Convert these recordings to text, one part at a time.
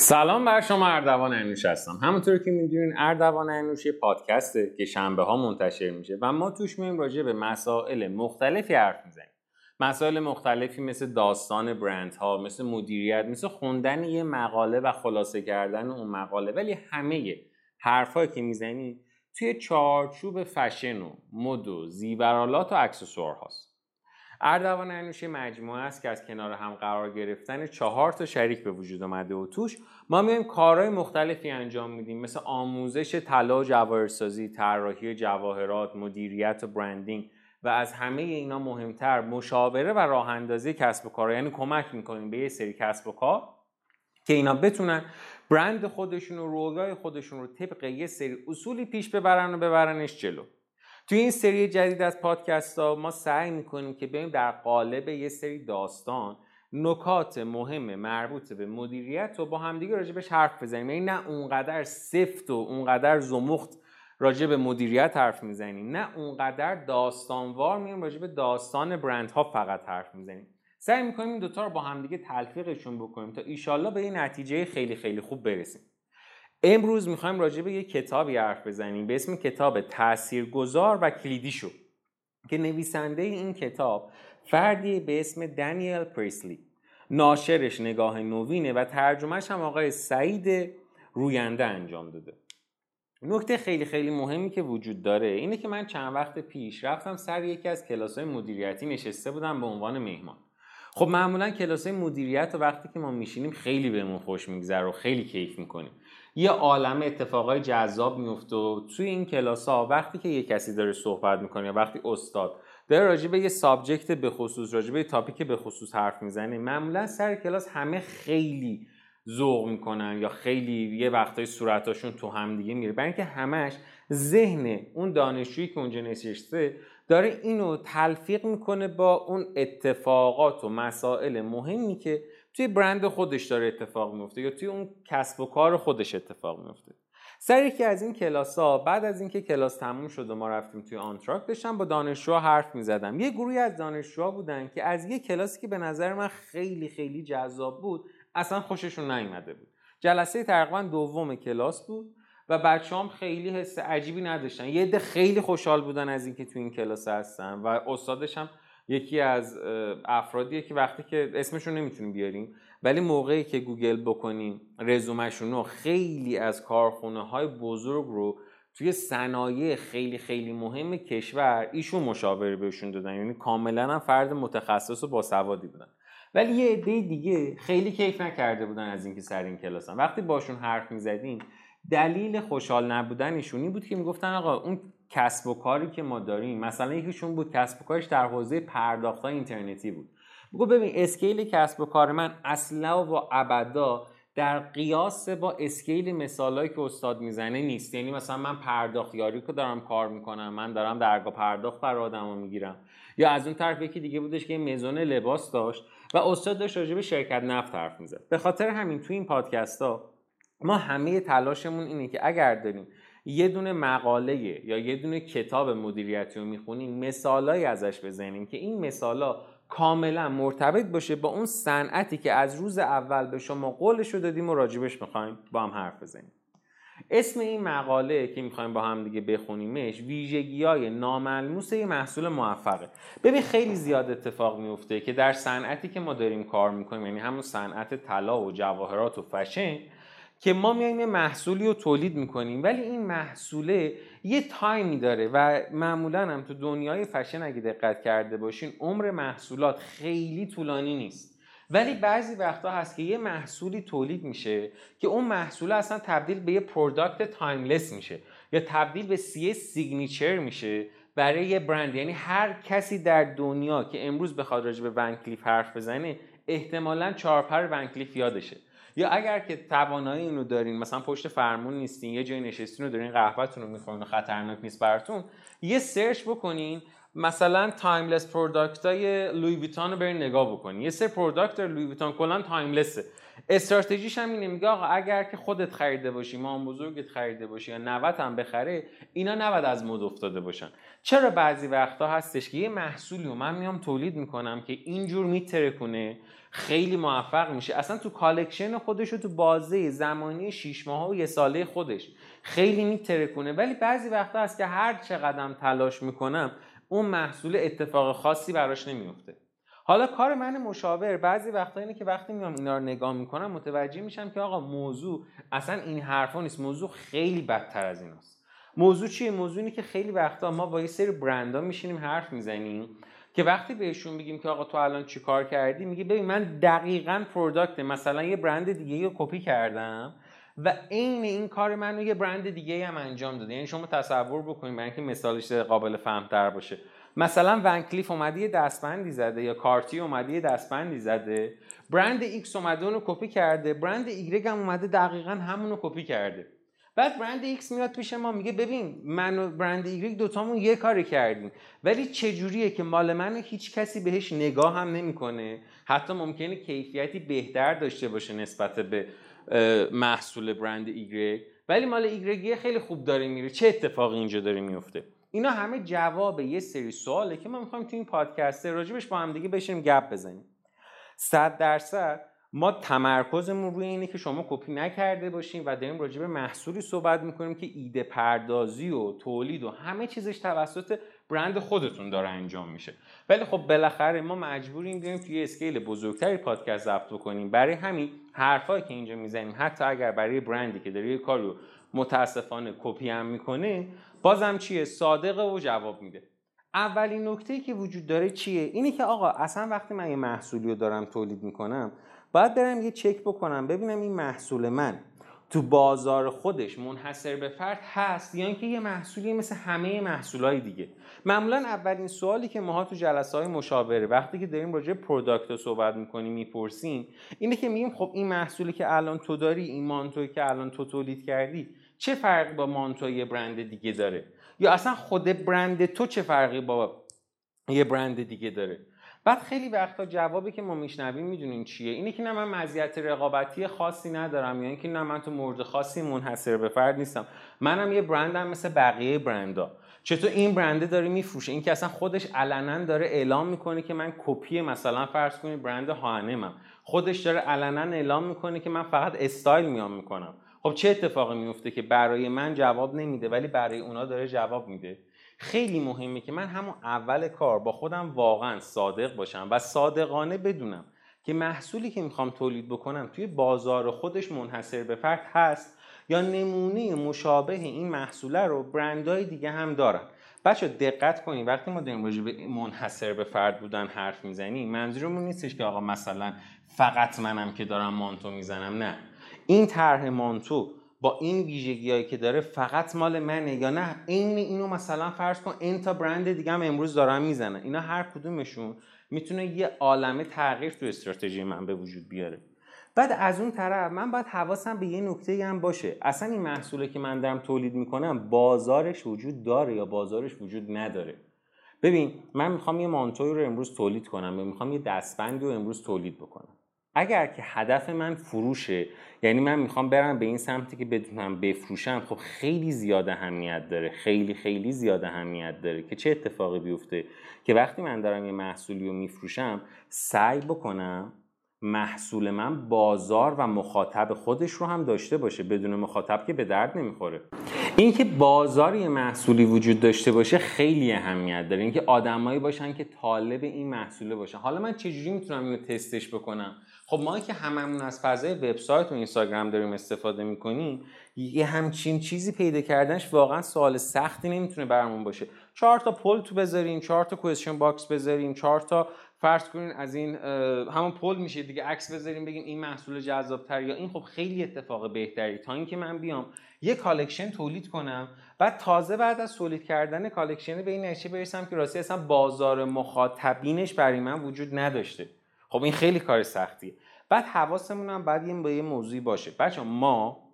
سلام بر شما اردوان انوش هستم. همونطور که می‌دونین اردوان انوش یه پادکسته که شنبه ها منتشر میشه و ما توش میایم راجع به مسائل مختلفی حرف می‌زنیم. مسائل مختلفی مثل داستان برند ها مثل مدیریت مثل خوندن یه مقاله و خلاصه کردن اون مقاله. ولی همه حرفایی که می‌زنیم توی چارچوب فشن و مد و زیورالات و اکسسوار هاست اردوان انوشی مجموعه است که از کنار هم قرار گرفتن چهار تا شریک به وجود آمده و توش ما میایم کارهای مختلفی انجام میدیم. مثل آموزش طلا و جواهرسازی طراحی جواهرات مدیریت و برندینگ و از همه اینا مهمتر مشاوره و راه اندازی کسب و کار یعنی کمک می‌کنیم به یه سری کسب و کار که اینا بتونن برند خودشون و رویای خودشون رو طبق یه سری اصولی پیش ببرن و ببرنش جلو. توی این سری جدید از پادکست ها ما سعی می‌کنیم که بریم در قالب یه سری داستان نکات مهم مربوط به مدیریت و با همدیگه راجبش حرف بزنیم. یعنی نه اونقدر سفت و اونقدر زمخت راجع به مدیریت حرف می‌زنیم. نه اونقدر داستانوار میایم راجع به داستان برندها فقط حرف می‌زنیم. سعی می‌کنیم این دوتا رو با همدیگه تلفیقشون بکنیم تا ایشالله به این نتیجه خیلی خیلی خوب برسیم. امروز می‌خوایم راجع به یه کتابی حرف بزنیم به اسم کتاب تاثیرگذار و کلیدی شو که نویسنده این کتاب فردی به اسم دانیل پریسلی. ناشرش نگاه نوینه و ترجمهش هم آقای سعید روینده انجام داده. نکته خیلی خیلی مهمی که وجود داره اینه که من چند وقت پیش رفتم سر یکی از کلاس های مدیریتی نشسته بودم به عنوان مهمان. خب معمولا کلاس های مدیریت وقتی که ما میشینیم خیلی بهمون خوش میگذره و خیلی کیف می‌کنیم. یه عالم اتفاقای جذاب میفته و توی این کلاس ها وقتی که یه کسی داره صحبت می‌کنه یا وقتی استاد داره راجع به یه subject به خصوص راجع به topic به خصوص حرف می‌زنه معمولا سر کلاس همه خیلی ذوق می‌کنن یا خیلی یه وقتای صورتاشون تو هم دیگه میره. برای اینکه همش ذهن اون دانشجویی که اونجا نشسته داره اینو تلفیق می‌کنه با اون اتفاقات و مسائل مهمی که توی برند خودش داره اتفاق میفته یا توی اون کسب و کار خودش اتفاق میفته. سر یکی از این کلاس ها بعد از اینکه کلاس تموم شد و ما رفتیم توی آنتراک داشتم با دانشجوها حرف می‌زدم. یه گروهی از دانشجوها بودن که از یه کلاسی که به نظر من خیلی خیلی جذاب بود اصلا خوششون نیومده بود. جلسه تقریبا دوم کلاس بود و بچه هم خیلی حس عجیبی نداشتن. یه عده خیلی خوشحال بودن از اینکه تو این کلاس هستن و استادش هم یکی از افرادیه که وقتی که اسمشون نمی‌تونیم بیاریم ولی موقعی که گوگل بکنیم رزومشون رو خیلی از کارخونه های بزرگ رو توی صنایع خیلی خیلی مهم کشور ایشون مشاوره بهشون دادن. یعنی کاملا هم فرد متخصص و باسوادی بودن ولی یه عده دیگه خیلی کیف نکرده بودن از اینکه سر این کلاسن وقتی باشون حرف می‌زدیم دلیل خوشحال نبودنشون این بود که می‌گفتن آقا اون کسب و کاری که ما داریم. مثلا یکیشون بود کسب و کارش در حوزه پرداخت اینترنتی بود. بگو ببین اسکیل کسب و کار من اصلا و ابدا در قیاس با اسکیل مثالایی که استاد می‌زنه نیست. یعنی مثلا من پرداختیاری که دارم کار می‌کنم من دارم درگاه پرداخت بر آدمو می‌گیرم. یا از اون طرف یکی دیگه بودش که مزون لباس داشت و استاد داشت راجع به شرکت نفت حرف می‌زد. به خاطر همین تو این پادکست ها ما همه تلاشمون اینه که اگر داریم یه دونه مقاله یا یه دونه کتاب مدیریتی رو می‌خونیم مثالایی ازش بزنیم که این مثالا کاملا مرتبط باشه با اون صنعتی که از روز اول به شما قولش رو دادیم و راجبش می‌خوایم با هم حرف بزنیم. اسم این مقاله که می‌خوایم با هم دیگه بخونیمش ویژگی های ناملموس یه محصول موفقه. ببین خیلی زیاد اتفاق میفته که در صنعتی که ما داریم کار می‌کنیم یعنی همون صنعت طلا و جواهرات و فشن که ما میایم یه محصولی رو تولید می‌کنیم. ولی این محصوله یه time ی داره و معمولا هم تو دنیای فشن اگه دقت کرده باشین عمر محصولات خیلی طولانی نیست. ولی بعضی وقتا هست که یه محصولی تولید میشه که اون محصول اصلا تبدیل به یه product timeless میشه یا تبدیل به سی signature میشه برای یه برند یعنی هر کسی در دنیا که امروز بخواد راجع به ونکلیف حرف بزنه احتمالا چارپر ونکلیف یادشه. یا اگر که توانایی اینو دارین مثلا پشت فرمون نیستین یه جای نشستین و دارین قهوهتون رو می‌خورین و خطرناک نیست براتون یه search بکنین مثلا timeless product های لوی ویتان رو برین نگاه بکنین. یه سر product لوی ویتان کلا timeless ه. استراتژیش هم اینه میگه آقا اگر که خودت خریده باشی مامان بزرگت خریده باشی یا 90 هم بخره اینا نباید از مد افتاده باشن. چرا بعضی وقتا هستش که یه محصولی و من میام تولید می‌کنم که اینجور میترکونه خیلی موفق میشه. اصلا تو collection خودش و تو بازه زمانی 6 ماه و یه ساله خودش خیلی میترکونه. ولی بعضی وقتا هست که هر چقدر تلاش می‌کنم اون محصول اتفاق خاصی براش نمیفته. حالا کار من مشاور بعضی وقتا اینه که وقتی میام اینا رو نگاه می‌کنم متوجه میشم که آقا موضوع اصلا این حرفا نیست. موضوع خیلی بدتر از ایناست. موضوع چیه؟ موضوع که خیلی وقتا ما با یه سری برندها میشینیم حرف می‌زنیم. که وقتی بهشون بگیم که آقا تو الان چی کار کردی میگه ببین من دقیقا product مثلا یه برند دیگه رو کپی کردم و عین این کار من رو یه برند دیگه هم انجام داده. یعنی شما تصور بکنید برای اینکه مثالش قابل فهمتر باشه. مثلا ون‌کلیف اومده یه دستبندی زده یا کارتیه اومده یه دستبندی زده. برند ایکس اومده اونو کپی کرده. برند ایگرگ هم اومده دقیقا همونو کپی کرده. بعد برند ایکس میاد پیش ما میگه ببین من و برند ایگرگ دوتامون یه کاری کردیم. ولی چجوریه که مال من هیچ کسی بهش نگاه هم نمی‌کنه؟ حتی ممکنه کیفیتی بهتر داشته باشه نسبت به محصول برند ایگرگ. ولی مال ایگرگ خیلی خوب داره میره. چه اتفاقی اینجا داره میفته؟ اینا همه جواب یه سری سواله که ما می‌خوایم تو این پادکست راجبش با هم دیگه بشیم گپ بزنیم. صد درصد ما تمرکزمون روی اینه که شما کپی نکرده باشیم و داریم راجع به محصولی صحبت می‌کنیم که ایده پردازی و تولید و همه چیزش توسط برند خودتون داره انجام میشه. ولی خب بالاخره ما مجبوریم بیایم توی اسکیل بزرگتری پادکست ضبط بکنیم. برای همین حرفایی که اینجا می‌زنیم حتی اگر برای برندی که داره یه کاری رو متاسفانه کپی هم می‌کنه بازم چیه؟ صادقه و جواب میده. اولین نکته که وجود داره چیه؟ اینه که آقا اصلا وقتی من یه محصولی رو دارم تولید می‌کنم باید برم یه چک بکنم. ببینم این محصول من تو بازار خودش منحصر به فرد هست یا اینکه یه محصولی مثل همه محصولای دیگه. معمولا اولین سوالی که ماها تو جلسه های مشاوره وقتی که داریم راجع پروداکت رو صحبت می‌کنیم می‌پرسیم اینه که میگیم خب این محصولی که الان تو داری این مانتوی که الان تو تولید کردی چه فرقی با مانتوی برند دیگه داره؟ یا اصلا خود برند تو چه فرقی با یه برند دیگه داره؟ بعد خیلی وقتا جوابی که ما میشنویم می‌دونیم چیه. اینه که نه من مزیت رقابتی خاصی ندارم یا اینکه نه من تو مورد خاصی منحصر به فرد نیستم. منم یه برندم مثل بقیه برندا. چطور این برنده داره میفروشه این که اصلا خودش علنا داره اعلام می‌کنه که من کپی مثلا فرض کنید برند هانمم خودش داره علنا اعلام می‌کنه که من فقط استایل میام می‌کنم. خب چه اتفاقی میفته که برای من جواب نمیده ولی برای اونا داره جواب میده؟ خیلی مهمه که من همون اول کار با خودم واقعا صادق باشم و صادقانه بدونم که محصولی که می‌خوام تولید بکنم توی بازار خودش منحصر به فرد هست یا نمونه مشابه این محصوله رو برندهای دیگه هم دارن. بچه دقت کنید وقتی ما داریم راجع به منحصر به فرد بودن حرف می‌زنیم منظورمون نیستش که آقا مثلا فقط منم که دارم مانتو می‌زنم نه. این طرح مانتو با این ویژگیهایی که داره فقط مال منه یا نه این اینو مثلا فرض کن این تا برند دیگه هم امروز دارن می‌زنن. اینا هر کدومشون می‌تونه یه عالمه تغییر تو استراتژی من به وجود بیاره. بعد از اون طرف من باید حواسم به یه نکته هم باشه. اصلا این محصوله که من دارم تولید می‌کنم بازارش وجود داره یا بازارش وجود نداره؟ ببین من می‌خوام یه مانتوی رو امروز تولید کنم یا می‌خوام یه دستبندی رو امروز تولید بکنم. اگر که هدف من فروشه یعنی من می‌خوام برم به این سمتی که بدونم بفروشم خب خیلی زیاد اهمیت داره خیلی خیلی زیاد اهمیت داره که چه اتفاقی بیفته که وقتی من دارم یه محصولی رو میفروشم سعی بکنم محصول من بازار و مخاطب خودش رو هم داشته باشه بدون مخاطب که به درد نمی‌خوره. اینکه بازاری محصولی وجود داشته باشه خیلی اهمیت داره. اینکه آدمایی باشن که طالب این محصوله باشن. حالا من چجوری می‌تونم اینو تستش بکنم؟ خب ما که هممون از فضای وبسایت و اینستاگرام داریم استفاده می‌کنیم یه همچین چیزی پیدا کردنش واقعا سوال سختی نمی‌تونه برامون باشه. چهار تا poll تو بذاریم چهار تا question box بذاریم چهار تا فرض کنین از این همون poll میشه دیگه عکس بذاریم بگیم این محصول جذاب تر یا این خب خیلی اتفاق بهتری. تا اینکه من بیام یه collection تولید کنم بعد تازه بعد از تولید کردن collection به این نتیجه برسم که راستی اصلا بازار مخاطبینش برای من وجود نداشته. خب این خیلی کار سختیه بعد حواسمون هم بعد این به یه موضوعی باشه. بچه ها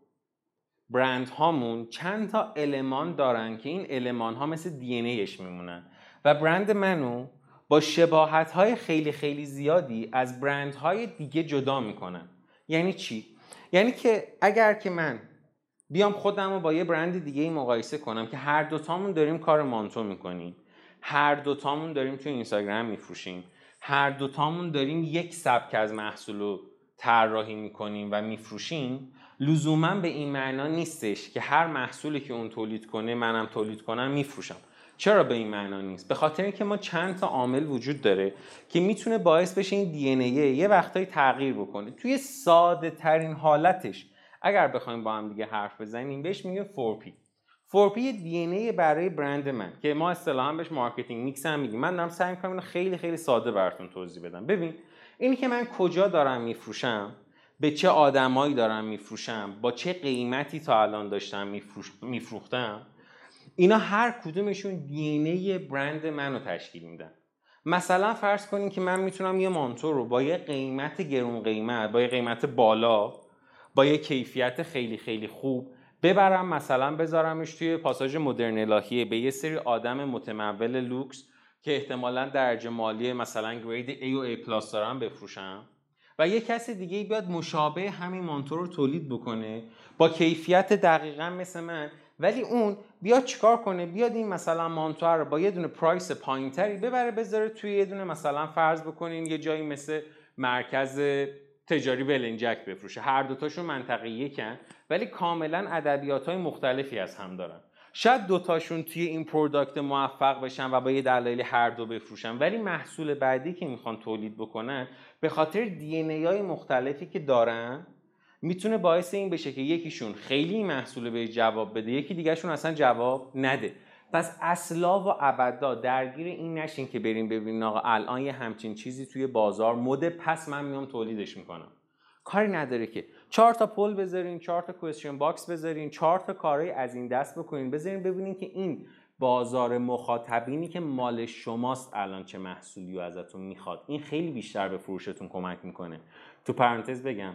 برند هامون چند تا element دارن که این element ها مثل DNA ش میمونن. و برند منو با شباهت های خیلی خیلی زیادی از برند های دیگه جدا می‌کنن. یعنی چی؟ یعنی که اگر که من بیام خودم رو با یه برند دیگه ای مقایسه کنم که هر دوتامون داریم کار مانتو می‌کنیم. هر دوتامون داریم توی اینستاگرام میفروشیم. هر دوتامون داریم یک سبک از محصول رو طراحی می‌کنیم و میفروشیم. لزوما به این معنا نیستش که هر محصولی که اون تولید کنه منم تولید کنم میفروشم. چرا به این معنا نیست؟ به خاطر اینکه ما چند تا عامل وجود داره که می‌تونه باعث بشه این DNA یه وقتایی تغییر بکنه. توی ساده ترین حالتش اگر بخوایم با هم دیگه حرف بزنیم بهش میگه 4P 4P DNA برای برند من که ما اصطلاحا بهش marketing mix هم میگیم. من دارم سعی می‌کنم خیلی خیلی ساده براتون توضیح بدم. ببین اینی که من کجا دارم میفروشم به چه آدمایی دارم میفروشم با چه قیمتی تا الان داشتم میفروختم اینا هر کدومشون DNA برند منو تشکیل میدن. مثلا فرض کنین که من می‌تونم یه مانتو رو با یه قیمت گرون قیمت با یه قیمت بالا با یه کیفیت خیلی خیلی خوب ببرم مثلا بذارمش توی پاساژ مدرن الهیه به یه سری آدم متمول لوکس که احتمالا درجه مالی مثلا grade A و A plus دارن بفروشم. و یه کسی دیگه بیاد مشابه همین مانتو رو تولید بکنه با کیفیت دقیقا مثل من. ولی اون بیاد چیکار کنه؟ بیاد این مثلا مانتو رو با یه دونه price پایینتری ببره بذاره توی یه دونه مثلا فرض بکنین یه جایی مثل مرکز تجاری ولنجک بفروشه. هر دوتاشون منطقه یکن ولی کاملا ادبیات های مختلفی از هم دارن. شاید دوتاشون توی این product موفق بشن و با یه دلایلی هر دو بفروشن ولی محصول بعدی که می‌خوان تولید بکنن به خاطر DNA های مختلفی که دارن می‌تونه باعث این بشه که یکیشون خیلی محصول به جواب بده یکی دیگهشون اصلا جواب نده. پس اصلا و ابدا درگیر این نشین که بریم ببینین آقا الان یه همچین چیزی توی بازار مده پس من میام تولیدش می‌کنم. کاری نداره که. چهار تا poll بذارین چهار تا question box بذارین چهار تا کارهای از این دست بکنین. بذارین ببینین که این بازار مخاطبینی که مال شماست الان چه محصولی و ازتون می‌خواد. این خیلی بیشتر به فروشتون کمک می‌کنه. تو پرانتز بگم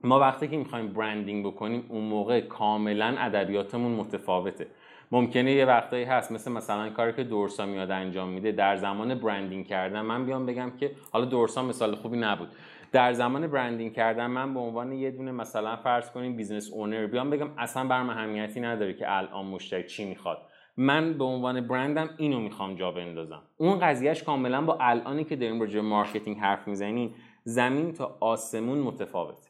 ما وقتی که می‌خوایم branding بکنیم اون موقع کاملا ادبیاتمون متفاوته. ممکنه یه وقتایی هست مثل مثلا کاری که دورسا میاد انجام میده در زمان branding کردن من بیام بگم که حالا دورسا مثال خوبی نبود. در زمان branding کردن من به عنوان یه دونه مثلا فرض کنیم business owner بیام بگم اصلا برام اهمیتی نداره که الان مشتری چی می‌خواد. من به عنوان برندم اینو می‌خوام جا بندازم. اون قضیهش کاملا با الانی که داریم راجع marketing حرف می‌زنیم زمین تا آسمون متفاوته.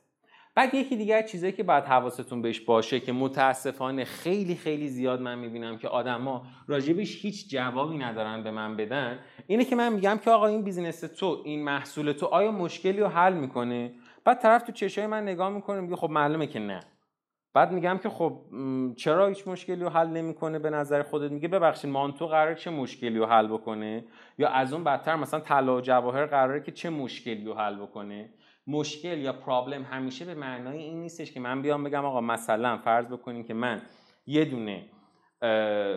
بعد یکی دیگر چیزایی که باید حواستون بهش باشه که متاسفانه خیلی خیلی زیاد من می‌بینم که آدما راجبش هیچ جوابی ندارن به من بدن اینه که من میگم که آقا این بیزینس تو این محصول تو آیا مشکلی رو حل می‌کنه؟ بعد طرف تو چشای من نگاه می‌کنه میگه خب معلومه که نه. بعد میگم که خب چرا هیچ مشکلی رو حل نمی‌کنه به نظر خودت؟ میگه ببخشید مانتو قرار چه مشکلی رو حل بکنه؟ یا از اون بدتر مثلا طلا و جواهر قراره که چه مشکلی رو حل بکنه؟ مشکل یا پرابلم همیشه به معنای این نیستش که من بیام بگم آقا مثلا فرض بکنیم که من یه دونه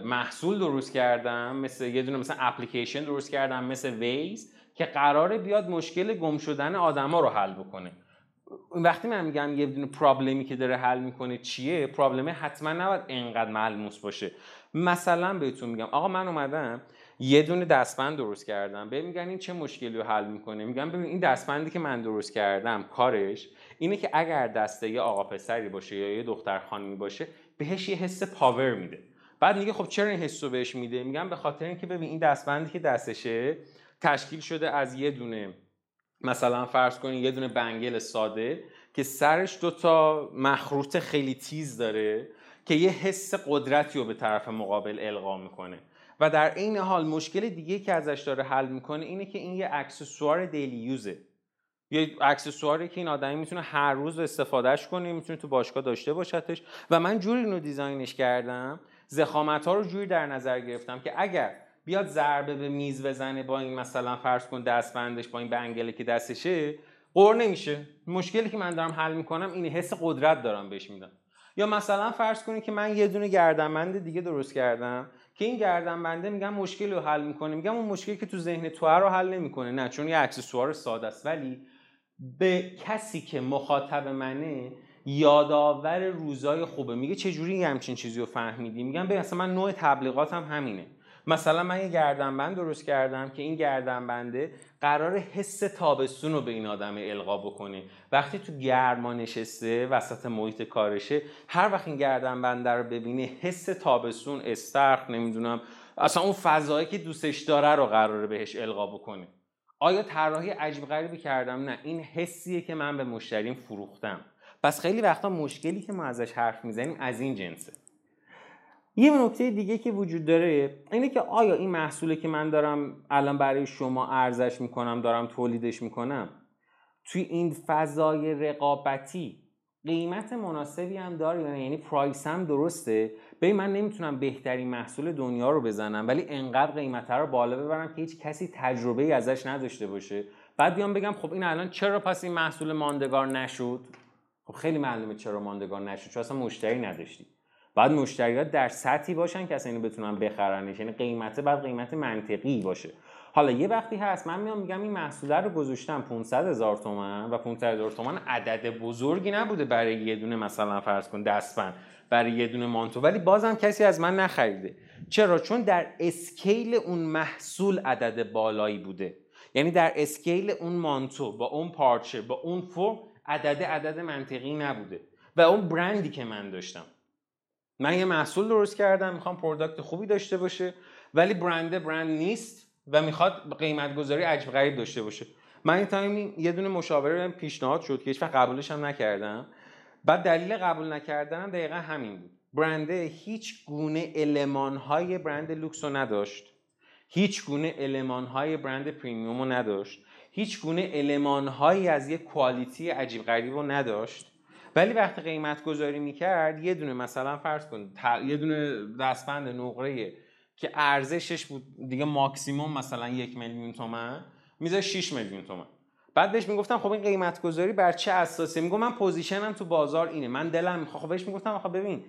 محصول درست کردم مثل یه دونه مثلا اپلیکیشن درست کردم مثل ویز که قراره بیاد مشکل گم شدن آدما رو حل بکنه. وقتی من میگم یه دونه پرابلمی که داره حل می‌کنه چیه؟ پرابلمه حتما نباید انقدر ملموس باشه. مثلا بهتون میگم آقا من اومدم یه دونه دستبند درست کردم. به میگن این چه مشکلی رو حل می‌کنه؟ میگم ببین این دستبندی که من درست کردم کارش اینه که اگر دسته یه آقا پسری باشه یا یه دختر خانمی باشه بهش یه حس پاور میده. بعد میگه خب چرا این حس رو بهش میده؟ میگم به خاطر اینکه ببین این دستبندی که دستشه تشکیل شده از یه دونه مثلا فرض کنید یه دونه بنگل ساده که سرش دوتا مخروط خیلی تیز داره که یه حس قدرتی رو به طرف مقابل القا می‌کنه. و در عین حال مشکل دیگه که ازش داره حل می‌کنه اینه که این یه اکسسوار دیلی یوزه یه اکسسواری که این آدمی می‌تونه هر روز استفادهش کنه می‌تونه تو باشگاه داشته باشتش. و من جوری اینو دیزاینش کردم زخامت ها رو جوری در نظر گرفتم که اگر بیاد ضربه به میز بزنه با این مثلا فرض کن دستبندش با این بنگله که دستشه قور نمیشه. مشکلی که من دارم حل می‌کنم این حس قدرت دارم بهش میدم. یا مثلا فرض کنید که من یه دونه گردنبند دیگه درست کردم. که این گردنبنده میگم مشکلی رو حل می‌کنه. میگم اون مشکلی که تو ذهن تو رو حل نمی‌کنه. نه چون یه اکسسوار ساده است. ولی به کسی که مخاطب منه یادآور روزای خوبه. میگه چه جوری همچین چیزی رو فهمیدی؟ میگم به اصلا من نوع تبلیغاتم همینه. مثلا من یه گردنبند درست کردم که این گردنبنده قرار حس تابستون رو به این آدم القا بکنه. وقتی تو گرما نشسته وسط محیط کارشه هر وقت این گردنبنده رو ببینه حس تابستون استرخ نمی‌دونم اصلا اون فضایی که دوستش داره رو قراره بهش القا بکنه. آیا طراحی عجیب غریبی کردم؟ نه. این حسیه که من به مشتریم فروختم. پس خیلی وقتا مشکلی که ما ازش حرف می‌زنیم از این جنسه. یه نکته دیگه که وجود داره اینه که آیا این محصولی که من دارم الان برای شما ارزش می‌کنم دارم تولیدش می‌کنم توی این فضای رقابتی قیمت مناسبی هم داره یعنی پرایس هم درسته؟ به من نمی‌تونم بهترین محصول دنیا رو بزنم ولی انقدر قیمت رو بالا ببرم که هیچ کسی تجربه ای ازش نداشته باشه. بعد بیام بگم خب این الان چرا پس این محصول ماندگار نشد؟ خب خیلی معلومه چرا ماندگار نشد چون اصلا مشتری نداشتی بعد مشتریات در سطحی باشن که اصلا اینو بتونن بخرنش. یعنی قیمت بعد قیمت منطقی باشه. حالا یه وقتی هست من میام میگم این محصول رو گذاشتم 500 هزار تومن و 500 هزار تومن عدد بزرگی نبوده برای یه دونه مثلا فرض کن دستبند برای یه دونه مانتو. ولی بازم کسی از من نخریده. چرا؟ چون در scale اون محصول عدد بالایی بوده. یعنی در scale اون مانتو با اون پارچه با اون فرم عدد عدد منطقی نبوده. و اون برندی که من داشتم. من یه محصول درست کردم می‌خوام product خوبی داشته باشه ولی برنده برند نیست و می‌خواد قیمت گذاری عجب غریب داشته باشه. من این تایم یه دونه مشاوره پیشنهاد شد که هیچ قبولش هم نکردم. بعد دلیل قبول نکردنم دقیقا همین بود. برنده هیچ گونه element های برند لوکس رو نداشت. هیچ گونه element های برند premium رو نداشت. هیچ گونه element هایی از یه quality عجیب غریب رو نداشت. ولی وقتی قیمت گذاری می‌کرد یه دونه مثلا فرض کن یه دونه دستبند نقره که ارزشش بود دیگه ماکسیموم مثلا یک میلیون تومن می‌ذاره 6 میلیون تومن. بعد بهش می‌گفتم خب این قیمت گذاری بر چه اساسی میگم من position م تو بازار اینه. من دلم می‌خواد. خب بهش می‌گفتم آخه ببین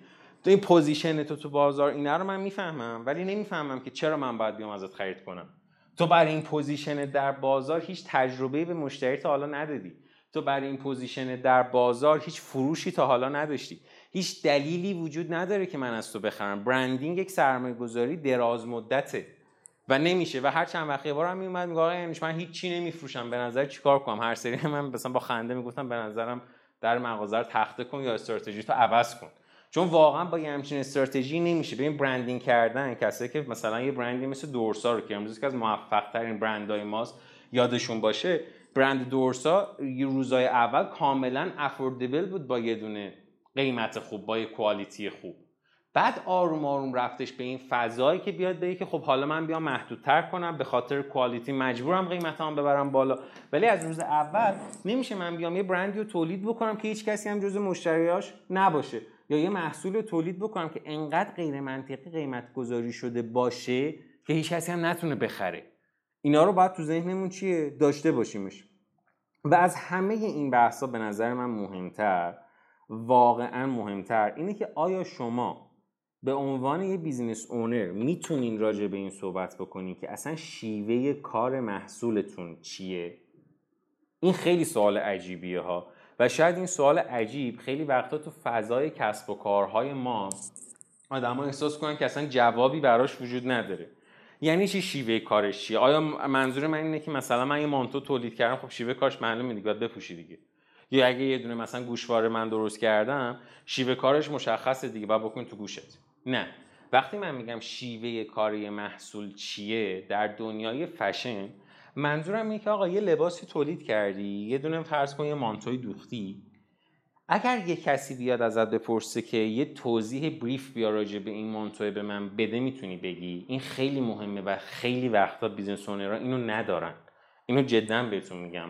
تو این position تو تو بازار اینه رو من می‌فهمم ولی نمی‌فهمم که چرا من باید بیام ازت خرید کنم. تو برای این position در بازار هیچ تجربه به مشتری تا حالا ندادی. تو برای این position در بازار هیچ فروشی تا حالا نداشتی. هیچ دلیلی وجود نداره که من از تو بخرم. برندینگ یک سرمایه گذاری دراز مدته و نمیشه. و هر چند وقت یه بار میومد میگه آقا من هیچ چی نمیفروشم به نظر چیکار کنم؟ هر سری من مثلا با خنده می‌گفتم به نظرم در مغازه رو تخته کن یا استراتژی تو عوض کن. چون واقعا با یه همچین استراتژی نمیشه. ببین برندینگ کردن کسایی که مثلا یه برندی مثل دورسا رو که امروز که از موفق ترین برندهای ماست یادشون باشه برند دورسا یه روزای اول کاملا افوردبل بود با یه دونه قیمت خوب با یه کوالیتی خوب. بعد آروم آروم رفتش به این فضایی که بیاد بگه که خب حالا من بیام محدودتر کنم به خاطر کوالیتی مجبورم قیمتام ببرم بالا. ولی از روز اول نمیشه من بیام یه برندی رو تولید بکنم که هیچ کسی هم جزو مشتریاش نباشه. یا یه محصول رو تولید بکنم که انقدر غیر منطقی قیمت گذاری شده باشه که هیچ کسی هم نتونه بخره. اینا رو باید تو ذهنمون چیه؟ داشته باشیمش. و از همه این بحثا به نظر من مهمتر واقعا مهمتر اینه که آیا شما به عنوان یه بیزینس اونر می‌تونین راجع به این صحبت بکنین که اصلا شیوه کار محصولتون چیه؟ این خیلی سوال عجیبیه ها. و شاید این سوال عجیب خیلی وقتا تو فضای کسب و کارهای ما آدم احساس کنن که اصلا جوابی براش وجود نداره. یعنی چی شیوه کارش چیه؟ آیا منظور من اینه که مثلا من یه مانتو تولید کردم خب شیوه کارش معلومه دیگه باید بپوشی دیگه. یا اگه یه دونه مثلا گوشواره من درست کردم شیوه کارش مشخصه دیگه باید بکنی تو گوشت. نه. وقتی من میگم شیوه کاری محصول چیه در دنیای فشن منظورم اینه که آقا یه لباسی تولید کردی یه دونه فرض کن یه مانتوی دوختی اگر یه کسی بیاد ازت بپرسه که یه توضیح brief بیا راجع به این مانتوی به من بده می‌تونی بگی؟ این خیلی مهمه و خیلی وقتا business owner ها اینو ندارن. اینو جدا بهتون میگم.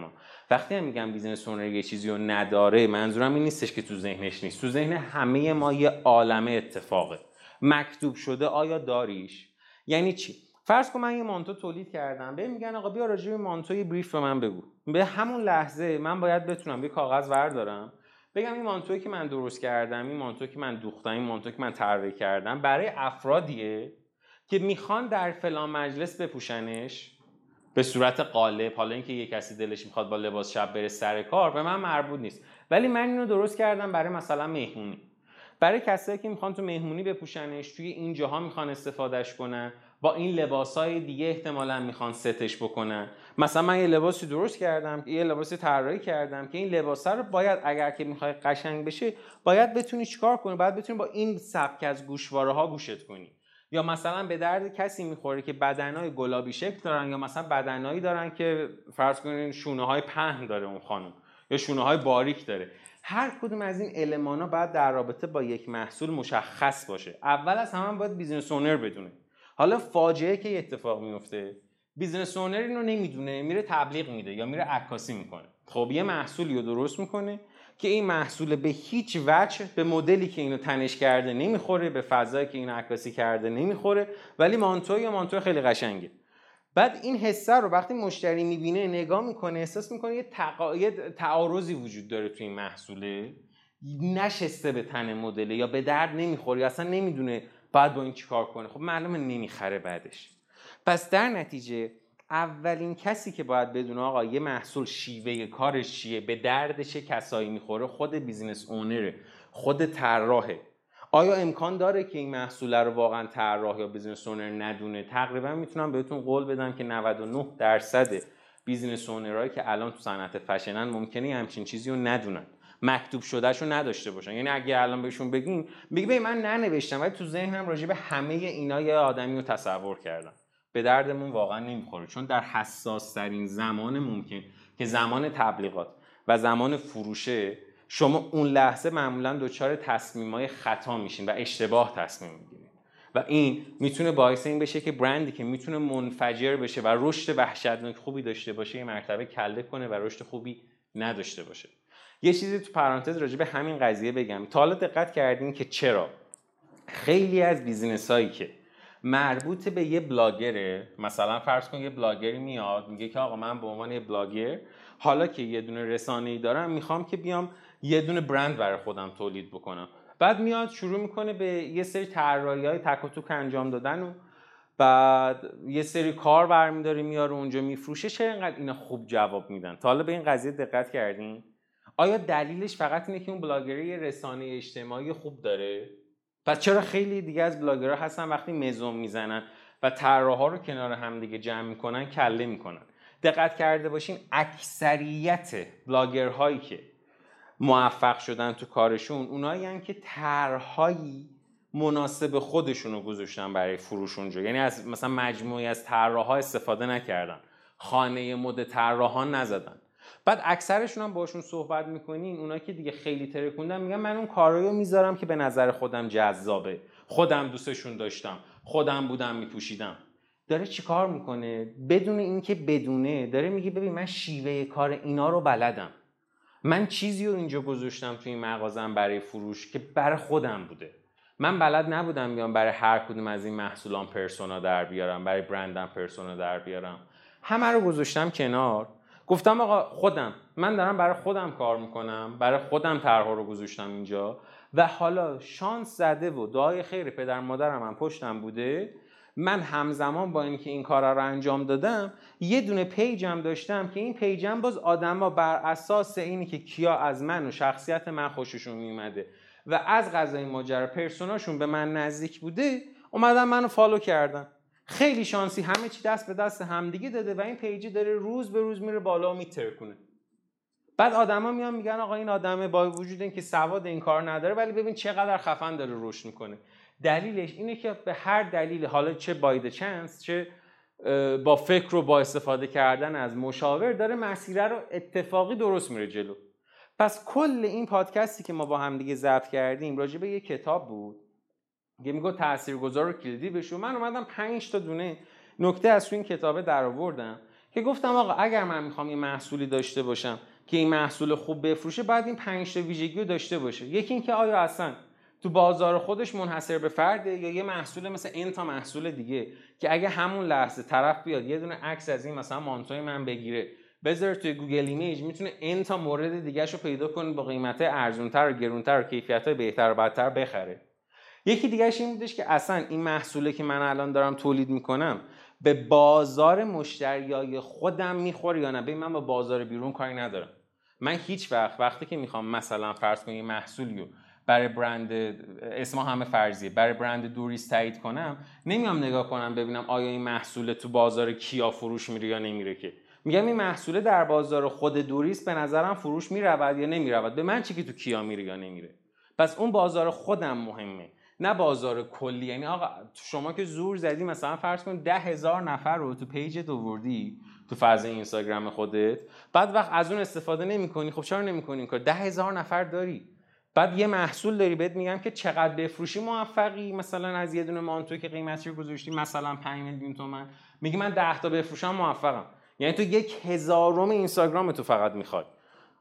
وقتی هم میگم business owner یه چیزی رو نداره منظورم این نیستش که تو ذهنش نیست. تو ذهن همه ما یه عالمه اتفاقه. مکتوب شده آیا داریش؟ یعنی چی؟ فرض کن من یه مانتو تولید کردم. به میگن آقا بیا راجع به مانتو یه brief به من بگو. به همون لحظه من باید بتونم یه کاغذ وردارم. بگم این مانتوی که من درست کردم این مانتوی که من دوختم این مانتوی که من طراحی کردم برای افرادیه که می‌خوان در فلان مجلس بپوشنش به صورت قالب حالا اینکه یه کسی دلش می‌خواد با لباس شب بره سر کار به من مربوط نیست. ولی من اینو درست کردم برای مثلا مهمونی. برای کسایی که می‌خوان تو مهمونی بپوشنش توی این جاها می‌خوان استفادهش کنن. با این لباس های دیگه احتمالا می‌خوان ستش بکنن. مثلا من یه لباسی درست کردم یه لباسی طراحی کردم که این لباس رو باید اگر که می‌خوای قشنگ بشه باید بتونی چیکار کنی؟ باید بتونی با این سبک از گوشواره ها گوشت کنی. یا مثلا به درد کسی می‌خوره که بدنهای گلابی شکل دارن یا مثلا بدنهایی دارن که فرض کنین شونه های پهن داره اون خانم یا شونه های باریک داره. هر کدوم از این المان ها باید در رابطه با یک محصول مشخص باشه. اول از همه باید business owner بدونه. حالا فاجعه که اتفاق میفته business owner اینو نمی‌دونه میره تبلیغ میده یا میره عکاسی می‌کنه. خب یه محصولی رو درست می‌کنه که این محصول به هیچ وجه به مدلی که اینو تنش کرده نمی‌خوره به فضایی که اینو عکاسی کرده نمی‌خوره ولی مانتو یا مانتو خیلی قشنگه. بعد این حسه رو وقتی مشتری می‌بینه نگاه می‌کنه احساس می‌کنه یه, تقا... یه تعارضی وجود داره توی این محصوله. نشسته به تن مدله یا به درد نمی‌خوره یا اصلا نمی‌دونه باید با این چیکار کنه؟ خب معلومه نمی‌خره بعدش. پس در نتیجه اولین کسی که باید بدونه آقا یه محصول شیوه کارش چیه؟ به درد چه کسایی می‌خوره؟ خود بیزینس اونره خود طراحه. آیا امکان داره که این محصول رو واقعا طراح یا business owner ندونه؟ تقریبا می‌تونم بهتون قول بدم که 99 درصد business owner هایی که الان تو صنعت فشنن ممکنه همچین چیزی رو ندونن. مکتوب شدهش رو نداشته باشن. یعنی اگه الان بهشون بگیم بگی من ننوشتم ولی تو ذهنم راجع به همه اینا یه آدمی رو تصور کردم. به دردمون واقعا نمی‌خوره چون در حساس ترین زمان ممکن که زمان تبلیغات و زمان فروشه شما اون لحظه معمولا دچار تصمیمای خطا میشین و اشتباه تصمیم می‌گیرین. و این می‌تونه باعث این بشه که برندی که می‌تونه منفجر بشه و رشد وحشتناک خوبی داشته باشه یه مرتبه کله کنه و رشد خوبی نداشته باشه. یه چیزی تو پرانتز راجع به همین قضیه بگم. تا حالا دقت کردین که چرا؟ خیلی از business هایی که مربوط به یه بلاگره مثلا فرض کن یه بلاگری میاد میگه که آقا من به عنوان یه بلاگر حالا که یه دونه رسانه ای دارم می‌خوام که بیام یه دونه برند برای خودم تولید بکنم. بعد میاد شروع می‌کنه به یه سری طراحی های تک و توک انجام دادن و بعد یه سری کار برمیداره میاره اونجا میفروشه چه اینقدر اینا خوب جواب میدن؟ تا حالا به این قضیه دقت کردین؟ آیا دلیلش فقط اینه که اون بلاگری رسانه اجتماعی خوب داره؟ پس چرا خیلی دیگه از بلاگرها هستن وقتی مزوم می‌زنن و طراحا رو کنار هم دیگه جمع می‌کنن کله می‌کنن؟ دقت کرده باشین اکثریت بلاگرهایی که موفق شدن تو کارشون اونایی که طرحهایی مناسب خودشون رو گذاشتن برای فروش اونجا. یعنی از مثلا مجموعی از طراحها استفاده نکردن. خانه مد طراحان نزدن. بعد اکثرشون هم باشون صحبت می‌کنین اونا که دیگه خیلی ترکوندن میگن من اون کارایو می‌ذارم که به نظر خودم جذابه. خودم دوستشون داشتم. خودم بودم میپوشیدم. داره چیکار می‌کنه؟ بدون اینکه بدونه داره میگه ببین من شیوه کار اینا رو بلدم. من چیزی رو اینجا گذاشتم توی این مغازم برای فروش که برای خودم بوده. من بلد نبودم بیام برای هر کدوم از این محصولان پرسونا در بیارم برای برندم پرسونا در بیارم. همه رو گذاشتم کنار. گفتم آقا خودم من دارم برای خودم کار می‌کنم برای خودم طرحها رو گذاشتم اینجا و حالا شانس زده و دعای خیر پدر مادرم هم پشتم بوده من همزمان با اینکه این کارا رو انجام دادم یه دونه page م داشتم که این page م باز آدما بر اساس اینی که کیا از من و شخصیت من خوششون میومده و از قضای ماجرا persona شون به من نزدیک بوده اومدن منو follow کردن. خیلی شانسی همه چی دست به دست همدیگه داده و این page ی داره روز به روز میره بالا و میترکونه. بعد آدما میان میگن آقا این آدمه با وجود اینکه سواد این کار نداره ولی ببین چقدر خفن داره رشد می‌کنه. دلیلش اینه که به هر دلیل حالا چه باید چنس چه با فکر و با استفاده کردن از مشاور داره مسیره رو اتفاقی درست میره جلو. پس کل این پادکستی که ما با همدیگه ضبط کردیم راجع به یه کتاب بود که میگو تاثیرگذار و کلیدی بشه من اومدم 5 تا دونه نکته از تو این کتابه در آوردم که گفتم آقا اگر من می‌خوام یه محصولی داشته باشم که این محصول خوب بفروشه بعد این 5 تا ویژگی رو داشته باشه. یکی اینکه آیا اصلا تو بازار خودش منحصر به فرده یا یه محصول مثل n تا محصول دیگه که اگه همون لحظه طرف بیاد یه دونه عکس از این مثلا مانتوی من بگیره بذاره توی Google Image می‌تونه n تا مورد دیگه رو پیدا کنه با قیمت ارزونتر و گرونتر و کیفیت های بهتر و بدتر بخره. یکی دیگهش این بودش که اصلا این محصوله که من الان دارم تولید می‌کنم به بازار مشتریای خودم می‌خوره یا نه؟ به من با بازار بیرون کاری ندارم. من هیچ وقت وقتی که می‌خوام مثلا فرض کنم یه محصولی برای برند اسم همه فرضیه برای برند دوریست تایید کنم نمیام نگاه کنم ببینم آیا این محصول تو بازار کیا فروش میره یا نمیره که. میگم این محصول در بازار خود دوریست به نظرم فروش می‌رود یا نمی‌رود؟ به من چی که تو کیا میره یا نمیره؟ پس اون بازار خودم مهمه. نه بازار کلی یعنی آقا شما که زور زدی مثلا فرض کن ده هزار نفر رو تو پیجت آوردی تو فاز اینستاگرام خودت بعد وقت از اون استفاده نمی‌کنی. خب چرا نمی‌کنی کار؟ ده هزار نفر داری. بعد یه محصول داری بهت میگم که چقدر بفروشی موفقی. مثلا از یه دونه مانتو که قیمتش رو گذاشتی مثلا 5 میلیون تومن. میگی من 10 تا بفروشم موفقم. یعنی تو یک هزارم اینستاگرام تو فقط می‌خواد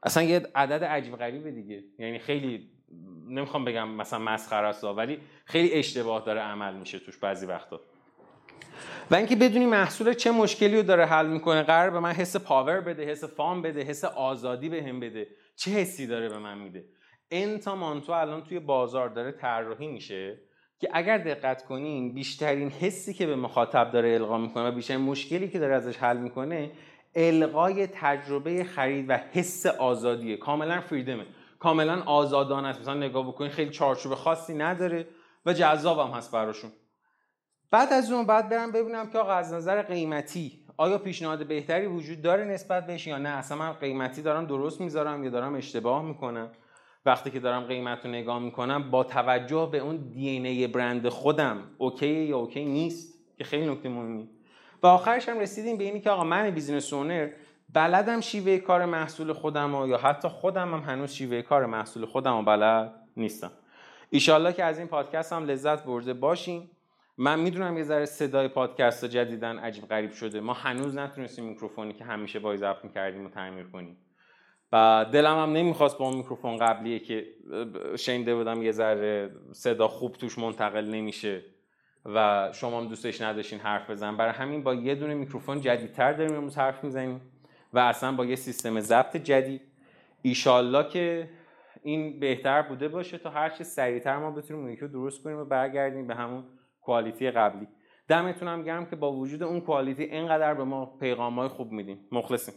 اصلا یه عدد عجیب غریبه دیگه. یعنی خیلی نمی‌خوام بگم مثلا مسخره است ولی خیلی اشتباه داره عمل میشه توش بعضی وقتا. و اینکه بدونی محصول چه مشکلی رو داره حل می‌کنه قرار به من حس پاور بده حس فام بده حس آزادی به هم بده. چه حسی داره به من میده؟ این تا مانتو الان توی بازار داره طراحی میشه که اگر دقت کنین بیشترین حسی که به مخاطب داره القا می‌کنه و بیشترین مشکلی که داره ازش حل می‌کنه القای تجربه خرید و حس آزادیه. کاملا فریدمه. کاملا آزادانه است. مثلا نگاه بکنین خیلی چارچوب خاصی نداره و جذابم هست براشون. بعد از اون بعد برم ببینم که آقا از نظر قیمتی آیا پیشنهاد بهتری وجود داره نسبت بهش یا نه؟ اصلا من قیمتی دارم درست می‌ذارم یا دارم اشتباه می‌کنم؟ وقتی که دارم قیمت رو نگاه می‌کنم با توجه به اون DNA برند خودم okay یا okay نیست؟ که خیلی نکته مهمی. و آخرش هم رسیدیم به اینی که آقا من business owner بلدم شیوه کار محصول خودم و یا حتی خودم هم هنوز شیوه کار محصول خودم و بلد نیستم. ایشالله که از این پادکست هم لذت برده باشیم من می‌دونم یه ذره صدای پادکست جدیدن عجیب غریب شده. ما هنوز نتونستیم میکروفونی که همیشه وایز اپ می‌کردیم و تعمیر کنیم. و دلم هم نمی‌خواست با اون میکروفون قبلیه که شنیده بودم یه ذره صدا خوب توش منتقل نمیشه و شما هم دوستش نداشتین حرف بزن برای همین با یه دونه میکروفون جدیدتر داریم امروز حرف می‌زنیم. و اصلا با یه سیستم ضبط جدید. ایشالله که این بهتر بوده باشه تا هر چه سریعتر ما بتونیم اون رو درست کنیم و برگردیم به همون کوالیتی قبلی. دمتون گرم که با وجود اون کوالیتی اینقدر به ما پیغام های خوب میدیم مخلصیم.